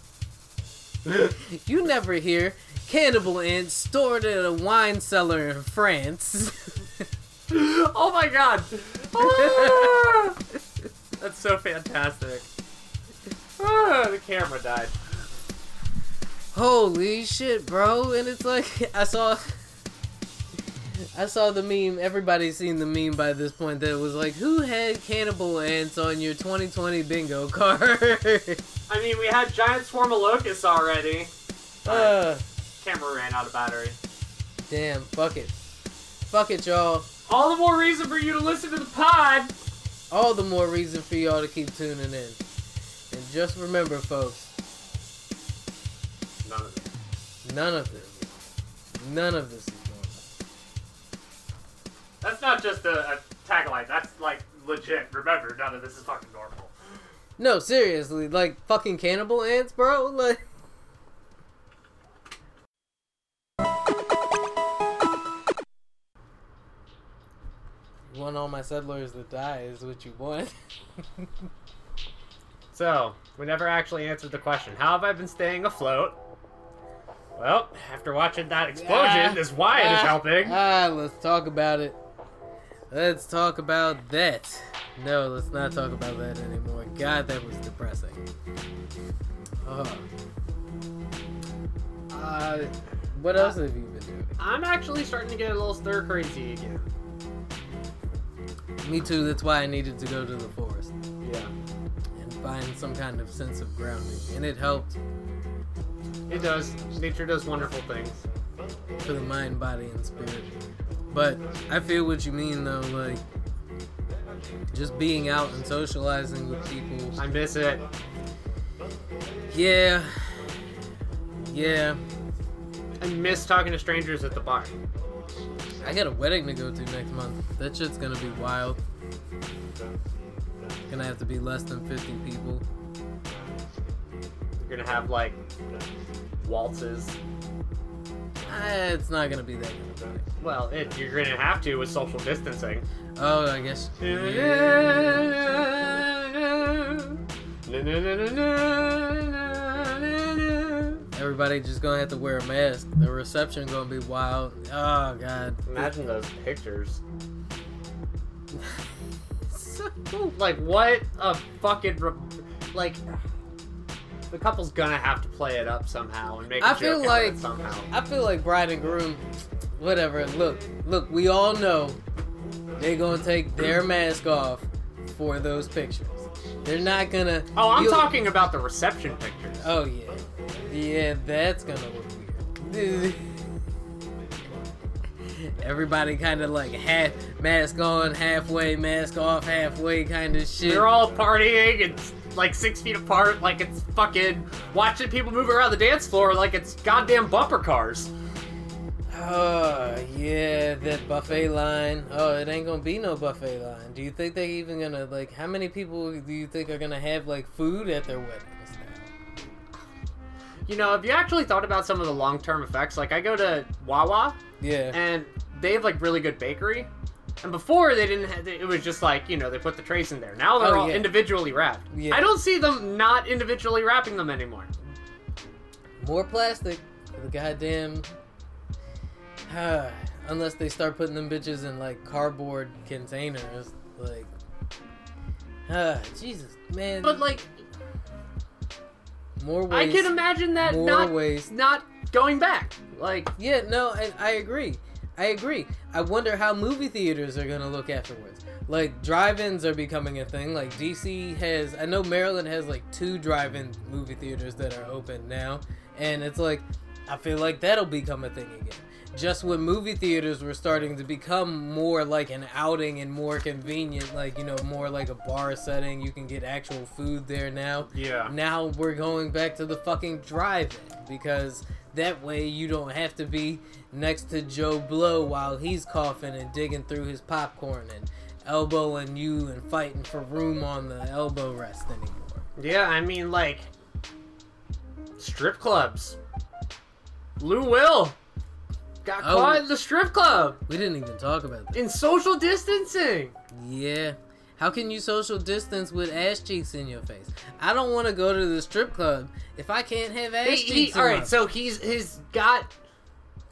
you never hear cannibal ants stored in a wine cellar in France. oh my god. Ah! that's so fantastic. Ah, the camera died. Holy shit, bro! And it's like I saw, I saw the meme. Everybody's seen the meme by this point. That was like, who had cannibal ants on your 2020 bingo card? I mean, we had giant swarm of locusts already. uh, Camera ran out of battery. damn, fuck it, fuck it, y'all. All the more reason for you to listen to the pod. All the more reason for y'all to keep tuning in. And just remember, folks, None of it. none of this, none of this. That's not just a, a like that's like legit. Remember, none of this is fucking normal. No, seriously, like fucking cannibal ants, bro. Like, you want all my settlers to die is what you want. So, we never actually answered the question. How have I been staying afloat? Well, after watching that explosion, Ah, this wine is ah, helping. Ah, let's talk about it. Let's talk about that. No, let's not talk about that anymore. God, that was depressing. Oh. Uh, What else have you been doing? I'm actually starting to get a little stir crazy again. Me too. That's why I needed to go to the forest Yeah. and find some kind of sense of grounding, and it helped It does. Nature does wonderful things. for the mind, body, and spirit. But I feel what you mean, though. Like just being out and socializing with people. I miss it. Yeah. Yeah. I miss talking to strangers at the bar. I got a wedding to go to next month. That shit's gonna be wild. Gonna have to be less than 50 people. You're gonna have like waltzes. Ah, it's not gonna be that. Well, it, you're gonna have to with social distancing. Oh, I guess. Everybody just gonna have to wear a mask. The reception gonna be wild. Oh god. Imagine those pictures. Like what a fucking re- like. The couple's gonna have to play it up somehow and make. a I feel like somehow. I feel like bride and groom. Whatever. Look, look. We all know they're gonna take their mask off for those pictures. They're not gonna. Oh, I'm talking about the reception pictures. Oh yeah, yeah. That's gonna look weird. Everybody kind of like half mask on, halfway mask off, halfway kind of shit. They're all partying and like six feet apart, like it's fucking watching people move around the dance floor like it's goddamn bumper cars. Oh yeah, that buffet line. Oh, it ain't gonna be no buffet line. Do you think they even gonna like? How many people do you think are gonna have like food at their weddings now? You know, have you actually thought about some of the long term effects? Like, I go to Wawa Yeah. and they have like really good bakery. And before they didn't have, it was just like, you know, they put the trays in there. Now they're Oh, all yeah. individually wrapped. Yeah. I don't see them not individually wrapping them anymore. More plastic the goddamn. Unless they start putting them bitches in like cardboard containers, like. Ah, Jesus, man. But like, more waste. I can imagine that more not waste. not going back. Like, Yeah, no, I, I agree. I agree. I wonder how movie theaters are gonna look afterwards. Like drive-ins are becoming a thing. Like DC has, I know Maryland has like two drive-in movie theaters that are open now, and it's like, I feel like that'll become a thing again. Just when movie theaters were starting to become more like an outing and more convenient, like you know, more like a bar setting, you can get actual food there now yeah. now we're going back to the fucking drive-in because that way you don't have to be next to Joe Blow while he's coughing and digging through his popcorn and elbowing you and fighting for room on the elbow rest anymore. Yeah, I mean, like, strip clubs. Lou Will got Oh. caught in the strip club We didn't even talk about that. in social distancing. Yeah. How can you social distance with ass cheeks in your face? I don't want to go to the strip club if I can't have ass He, cheeks. he, all my so he's he's got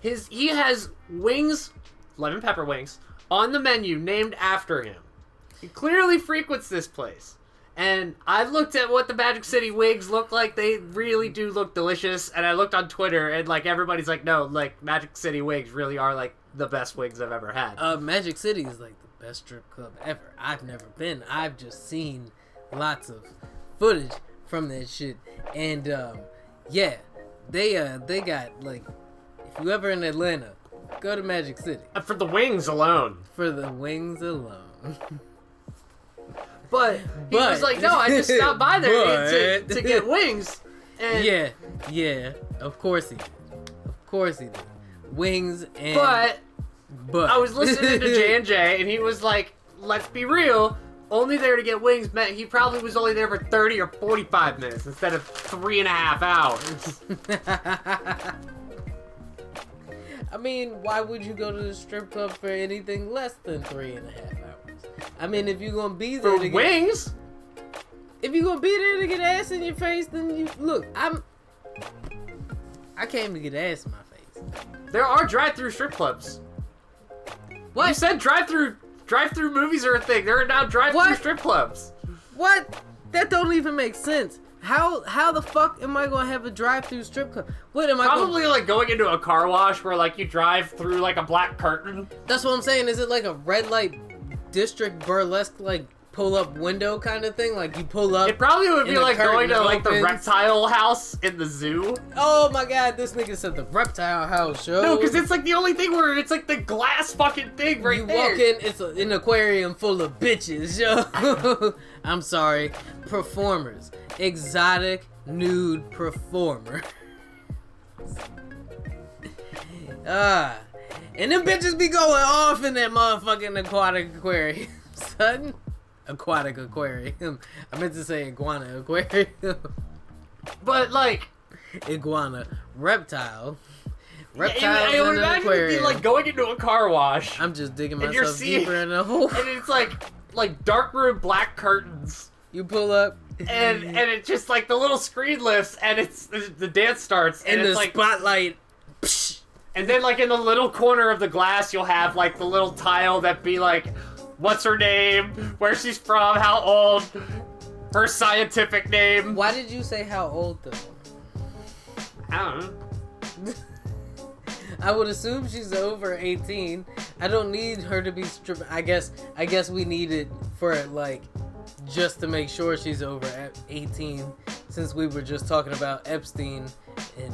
his he has wings, lemon pepper wings on the menu named after him. He clearly frequents this place. And I looked at what the Magic City wigs look like. They really do look delicious. And I looked on Twitter, and like everybody's like, no, like Magic City wigs really are like the best wigs I've ever had. Uh, Magic City is like best strip club ever. I've never been. I've just seen lots of footage from that shit, and um, yeah, they uh they got like if you ever in Atlanta, go to Magic City Uh, For the wings alone. for the wings alone. But he But- was like, no, I just stopped by there to, to get wings. And yeah, yeah, of course he did. Of course he did. Wings and But but I was listening to J and J, and he was like, let's be real, only there to get wings meant he probably was only there for 30 or 45 minutes instead of three and a half hours. I mean, why would you go to the strip club for anything less than three and a half hours? I mean, if you're gonna be there For to get, wings? if you're gonna be there to get ass in your face, then you look. I'm. I came to get ass in my face. There are drive-through strip clubs. What? You said drive-through drive-through movies are a thing. There are now drive-through strip clubs. What? That don't even make sense. How how the fuck am I gonna have a drive-through strip club? What am I Probably Gonna, like going into a car wash where like you drive through like a black curtain. that's what I'm saying. Is it like a red light district burlesque like pull up window kind of thing? Like you pull up. It probably would be like going to like the reptile house in the zoo. oh my god, this nigga said the reptile house show. No, because it's like the only thing where it's like the glass fucking thing right you there. walk in, it's a, an aquarium full of bitches, yo. I'm sorry, performers, exotic nude performer. Ah, and them bitches be going off in that motherfucking aquatic aquarium, son. Aquatic aquarium. I meant to say iguana aquarium. But like, iguana reptile. I, Reptiles I would imagine it'd be like going into a car wash, I'm just digging myself seeing- deeper in the hole. and it's like like dark room black curtains. You pull up, and and it's just like the little screen lifts and it's the dance starts and, and the it's like spotlight. psh, and then like in the little corner of the glass you'll have like the little tile that be like what's her name where she's from how old her scientific name Why did you say how old though? I don't know I would assume she's over 18. I don't need her to be stripping. I guess I guess we need it for like just to make sure she's over 18 since we were just talking about Epstein and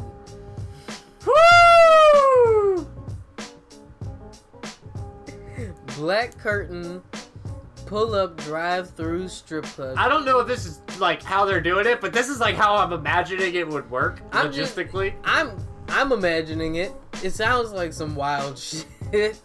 Black Curtain pull up drive through strip club. I don't know if this is like how they're doing it but this is like how I'm imagining it would work I'm just- logistically I'm I'm imagining it. It sounds like some wild shit.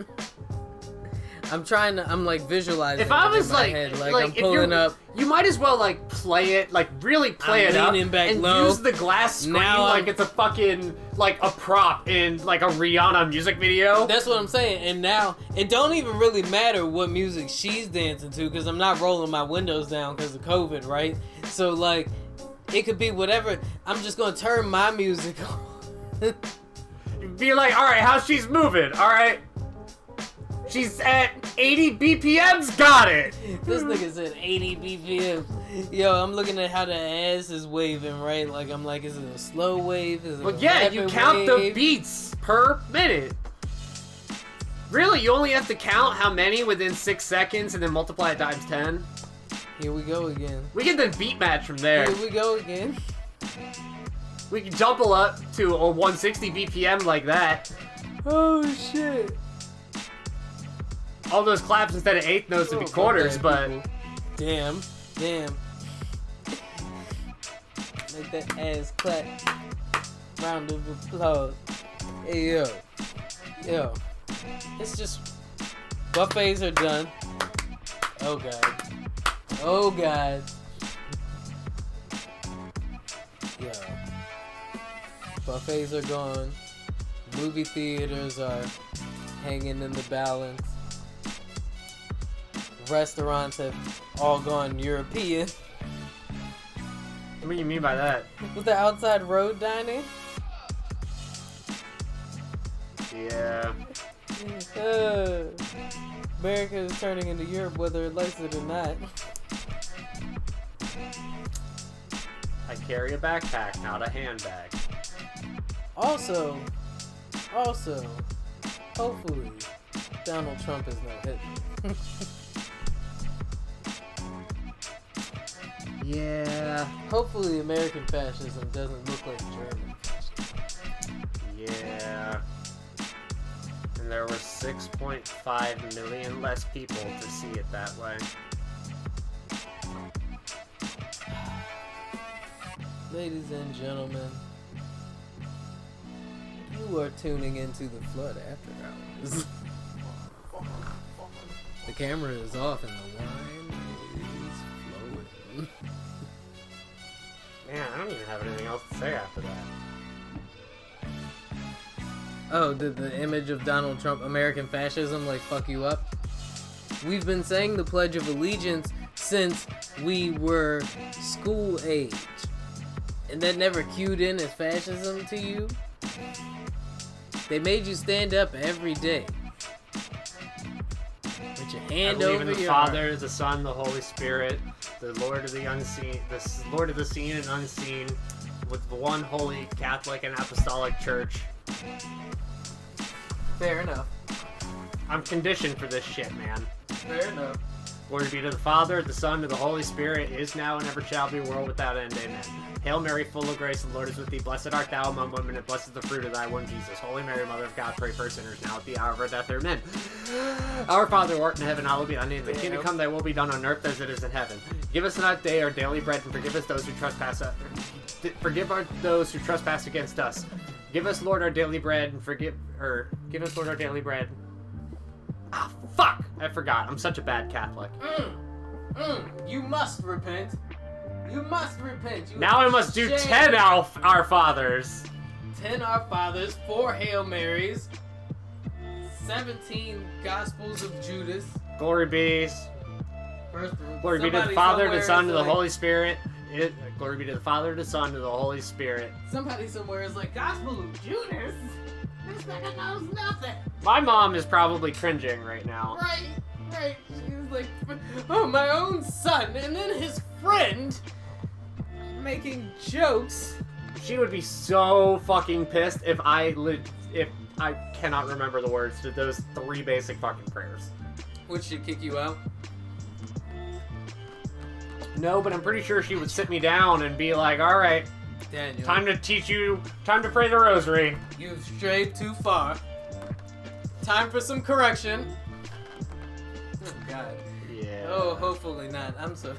I'm trying to. I'm like visualizing. if I was in my like, head. like, like I'm pulling up. you might as well like play it, like really play I'm it up, and low. use the glass screen Now like I'm- it's a fucking like a prop in like a Rihanna music video. That's what I'm saying. And now it don't even really matter what music she's dancing to because I'm not rolling my windows down because of COVID, right? So like, it could be whatever. I'm just gonna turn my music on. Be like, all right, how she's moving? All right, she's at 80 BPMs. Got it. this nigga said 80 BPM. Yo, I'm looking at how the ass is waving, right? Like I'm like, is it a slow wave? Is it Well, yeah, you count the beats per minute. Really, you only have to count how many within six seconds and then multiply it times 10. Here we go again. We can then beat match from there. Here we go again. We can jumble up to a 160 BPM like that. Oh shit. All those claps instead of eighth notes would be quarters, but damn, damn. Make that ass clap. Round of applause. Hey yo, yo. It's just buffets are done. Oh god. Oh god. Yo. Buffets are gone. Movie theaters are hanging in the balance restaurants have all gone European. what do you mean by that? With the outside road dining, Yeah. uh, America is turning into Europe whether it likes it or not. I carry a backpack, not a handbag. Also, also, hopefully, Donald Trump is no Hitler. Yeah. hopefully, American fascism doesn't look like German fascism. Yeah. And there were 6.5 million less people to see it that way. Ladies and gentlemen, you are tuning into the Flood After Hours. The camera is off and the wine I don't even have anything else to say after that. Oh, did the image of Donald Trump, American fascism, like fuck you up? We've been saying the Pledge of Allegiance since we were school age. And that never cued in as fascism to you? They made you stand up every day. Your I hand believe over in the your Father, heart. the Son, the Holy Spirit, the Lord of the unseen, the Lord of the seen and unseen, with the one holy Catholic and Apostolic Church. Fair enough. I'm conditioned for this shit, man. Fair enough. Glory be to the Father, the Son, and the Holy Spirit, is now and ever shall be, world without end. Amen. Hail Mary, full of grace, the Lord is with thee. Blessed art thou among women, and blessed is the fruit of thy womb, Jesus. Holy Mary, Mother of God, pray for us sinners now at the hour of our death. Amen. Our Father, who art in heaven, hallowed be thy name. Thy kingdom come, thy will be done on earth as it is in heaven. Give us that day our daily bread, and forgive us those who trespass. uh, Forgive our, those who trespass against us. Give us, Lord, our daily bread, and forgive, or give us, Lord, our daily bread. Ah, fuck! I forgot. I'm such a bad Catholic. Mm, mm, you must repent. You must repent. You Now I must do shame. ten our, our fathers. Ten Our Fathers, four Hail Marys, seventeen Gospels of Judas. Glory be, First, glory be to the Father, to the Son, to the like- Holy Spirit. It, glory be to the Father, to the Son, to the Holy Spirit. Somebody somewhere is like Gospel of Judas. This nigga knows nothing. My mom is probably cringing right now. Right, right. She's like, oh, my own son, and then his friend making jokes. She would be so fucking pissed if I li- if I cannot remember the words to those three basic fucking prayers. Which should kick you out. No, but I'm pretty sure she would sit me down and be like, "All right, Daniel, time to teach you, time to pray the rosary." you've strayed too far. Time for some correction. Oh, God. Yeah. Oh, hopefully not. I'm so.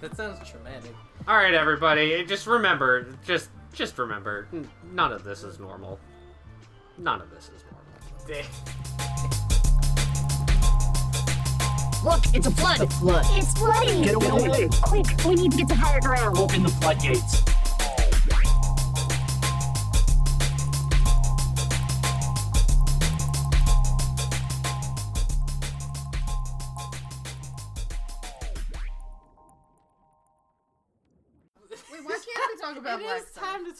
That sounds traumatic. All right, everybody, just remember, just just remember, none of this is normal. None of this is normal. Look, it's a flood. The flood. It's flooding. Get away. Quick, we need to get to higher ground. Open the floodgates. It is time to